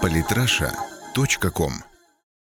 Политраша.ком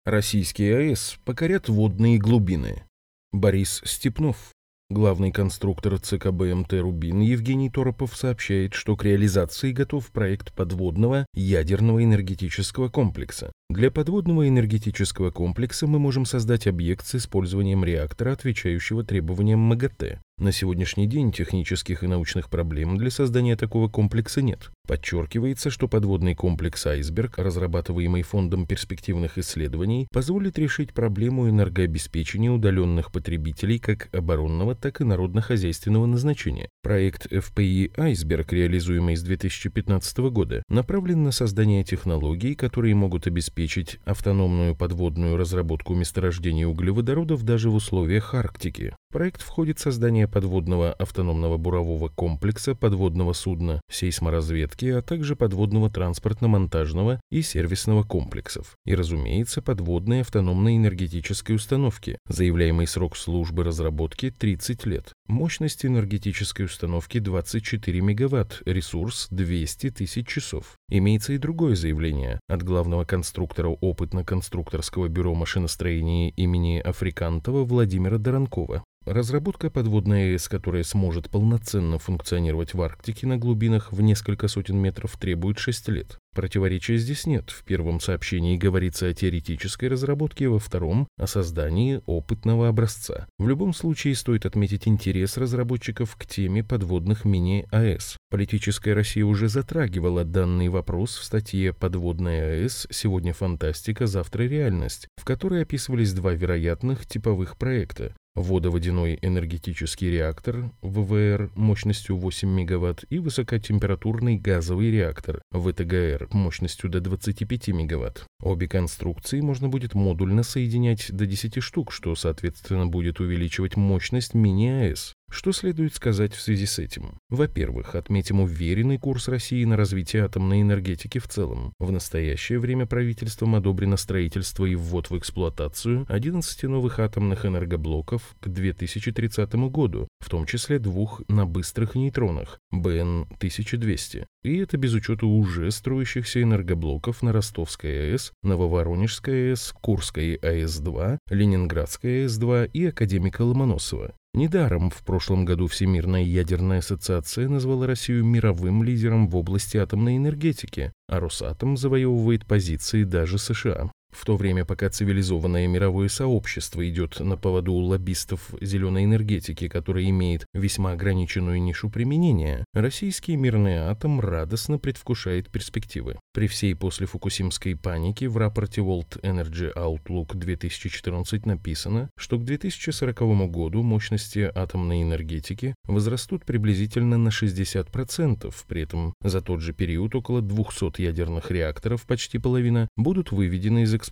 Российские АЭС покорят водные глубины. Борис Степнов, Главный конструктор ЦКБ МТ «Рубин» Евгений Торопов сообщает, что к реализации готов проект подводного ядерного энергетического комплекса. Для подводного энергетического комплекса мы можем создать объект с использованием реактора, отвечающего требованиям МАГАТЭ. На сегодняшний день технических и научных проблем для создания такого комплекса нет. Подчеркивается, что подводный комплекс «Айсберг», разрабатываемый Фондом перспективных исследований, позволит решить проблему энергообеспечения удаленных потребителей как оборонного, так и народно-хозяйственного назначения. Проект FPI «Айсберг», реализуемый с 2015 года, направлен на создание технологий, которые могут обеспечить автономную подводную разработку месторождений углеводородов даже в условиях Арктики проект входит в создание подводного автономного бурового комплекса, подводного судна, сейсморазведки, а также подводного транспортно-монтажного и сервисного комплексов. И, разумеется, подводной автономной энергетической установки. Заявляемый срок службы разработки 30 лет. Мощность энергетической установки 24 мегаватт, ресурс 200 тысяч часов. Имеется и другое заявление от главного конструктора опытно-конструкторского бюро машиностроения имени Африкантова Владимира Доронкова. Разработка подводной АЭС, которая сможет полноценно функционировать в Арктике на глубинах в несколько сотен метров, требует 6 лет. Противоречия здесь нет. В первом сообщении говорится о теоретической разработке, во втором – о создании опытного образца. В любом случае стоит отметить интерес разработчиков к теме подводных мини-АЭС. Политическая Россия уже затрагивала данный вопрос в статье «Подводная АЭС. Сегодня фантастика, завтра реальность», в которой описывались два вероятных типовых проекта водоводяной энергетический реактор ВВР мощностью 8 МВт и высокотемпературный газовый реактор ВТГР мощностью до 25 МВт. Обе конструкции можно будет модульно соединять до 10 штук, что, соответственно, будет увеличивать мощность мини-АЭС. Что следует сказать в связи с этим? Во-первых, отметим уверенный курс России на развитие атомной энергетики в целом. В настоящее время правительством одобрено строительство и ввод в эксплуатацию 11 новых атомных энергоблоков к 2030 году, в том числе двух на быстрых нейтронах БН-1200. И это без учета уже строящихся энергоблоков на Ростовской АЭС, Нововоронежской АЭС, Курской АЭС-2, Ленинградской АЭС-2 и Академика Ломоносова. Недаром в прошлом году Всемирная ядерная ассоциация назвала Россию мировым лидером в области атомной энергетики, а Росатом завоевывает позиции даже США. В то время, пока цивилизованное мировое сообщество идет на поводу лоббистов зеленой энергетики, которая имеет весьма ограниченную нишу применения, российский мирный атом радостно предвкушает перспективы. При всей послефукусимской панике в рапорте World Energy Outlook 2014 написано, что к 2040 году мощности атомной энергетики возрастут приблизительно на 60%, при этом за тот же период около 200 ядерных реакторов, почти половина, будут выведены из эксплуатации.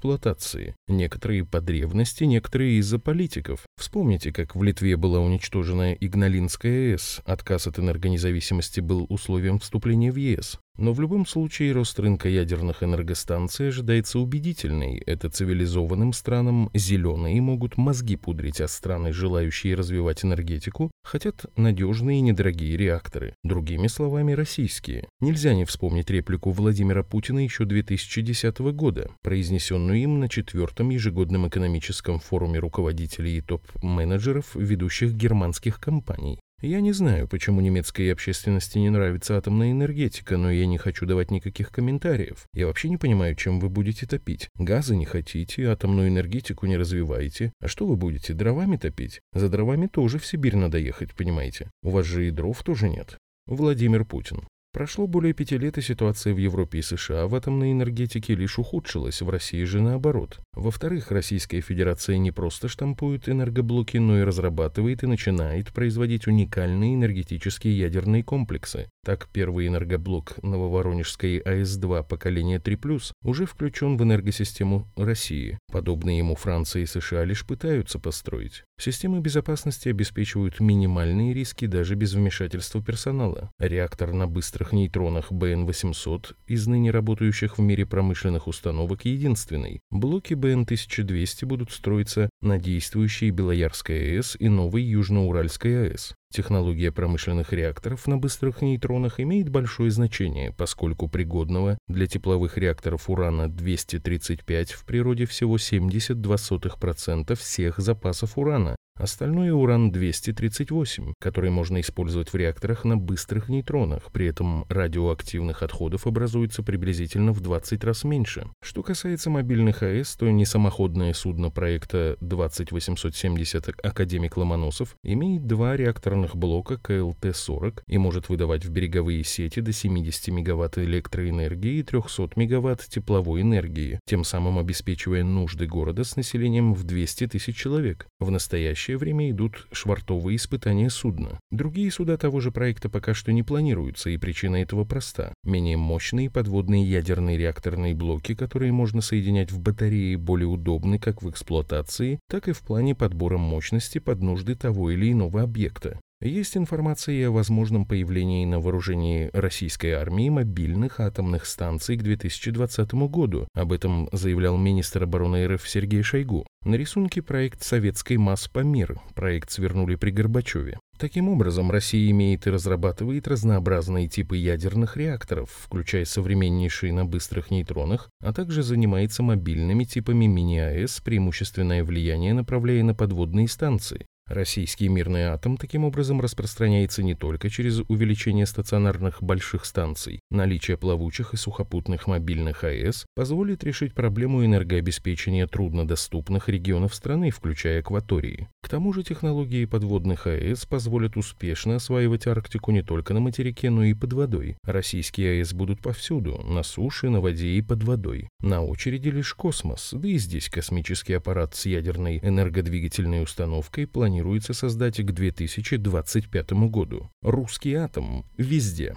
Некоторые по древности, некоторые из-за политиков. Вспомните, как в Литве была уничтожена Игналинская АЭС. Отказ от энергонезависимости был условием вступления в ЕС. Но в любом случае рост рынка ядерных энергостанций ожидается убедительный. Это цивилизованным странам зеленые могут мозги пудрить, а страны, желающие развивать энергетику, хотят надежные и недорогие реакторы. Другими словами, российские. Нельзя не вспомнить реплику Владимира Путина еще 2010 года, произнесенную им на четвертом ежегодном экономическом форуме руководителей и топ-менеджеров ведущих германских компаний. Я не знаю, почему немецкой общественности не нравится атомная энергетика, но я не хочу давать никаких комментариев. Я вообще не понимаю, чем вы будете топить. Газы не хотите, атомную энергетику не развиваете. А что вы будете, дровами топить? За дровами тоже в Сибирь надо ехать, понимаете? У вас же и дров тоже нет. Владимир Путин. Прошло более пяти лет, и ситуация в Европе и США в атомной энергетике лишь ухудшилась, в России же наоборот. Во-вторых, Российская Федерация не просто штампует энергоблоки, но и разрабатывает и начинает производить уникальные энергетические ядерные комплексы. Так, первый энергоблок Нововоронежской АЭС-2 поколения 3+, уже включен в энергосистему России. Подобные ему Франция и США лишь пытаются построить. Системы безопасности обеспечивают минимальные риски даже без вмешательства персонала. Реактор на быстрых нейтронах БН-800 из ныне работающих в мире промышленных установок единственный. Блоки БН-1200 будут строиться на действующей Белоярской АЭС и новой Южноуральской АЭС. Технология промышленных реакторов на быстрых нейтронах имеет большое значение, поскольку пригодного для тепловых реакторов урана-235 в природе всего 72% всех запасов урана, Остальное уран-238, который можно использовать в реакторах на быстрых нейтронах, при этом радиоактивных отходов образуется приблизительно в 20 раз меньше. Что касается мобильных АЭС, то несамоходное судно проекта 20870 «Академик Ломоносов» имеет два реакторных блока КЛТ-40 и может выдавать в береговые сети до 70 мегаватт электроэнергии и 300 мегаватт тепловой энергии, тем самым обеспечивая нужды города с населением в 200 тысяч человек. В настоящее настоящее время идут швартовые испытания судна. Другие суда того же проекта пока что не планируются, и причина этого проста. Менее мощные подводные ядерные реакторные блоки, которые можно соединять в батареи, более удобны как в эксплуатации, так и в плане подбора мощности под нужды того или иного объекта. Есть информация о возможном появлении на вооружении российской армии мобильных атомных станций к 2020 году. Об этом заявлял министр обороны РФ Сергей Шойгу. На рисунке проект советской МАС «Памир». Проект свернули при Горбачеве. Таким образом, Россия имеет и разрабатывает разнообразные типы ядерных реакторов, включая современнейшие на быстрых нейтронах, а также занимается мобильными типами мини-АЭС, преимущественное влияние направляя на подводные станции. Российский мирный атом таким образом распространяется не только через увеличение стационарных больших станций. Наличие плавучих и сухопутных мобильных АЭС позволит решить проблему энергообеспечения труднодоступных регионов страны, включая акватории. К тому же технологии подводных АЭС позволят успешно осваивать Арктику не только на материке, но и под водой. Российские АЭС будут повсюду, на суше, на воде и под водой. На очереди лишь космос, да и здесь космический аппарат с ядерной энергодвигательной установкой планируется планируется создать к 2025 году. Русский атом везде.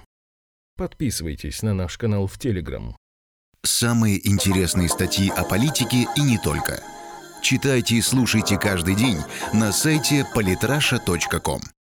Подписывайтесь на наш канал в Телеграм. Самые интересные статьи о политике и не только. Читайте и слушайте каждый день на сайте polytrasha.com.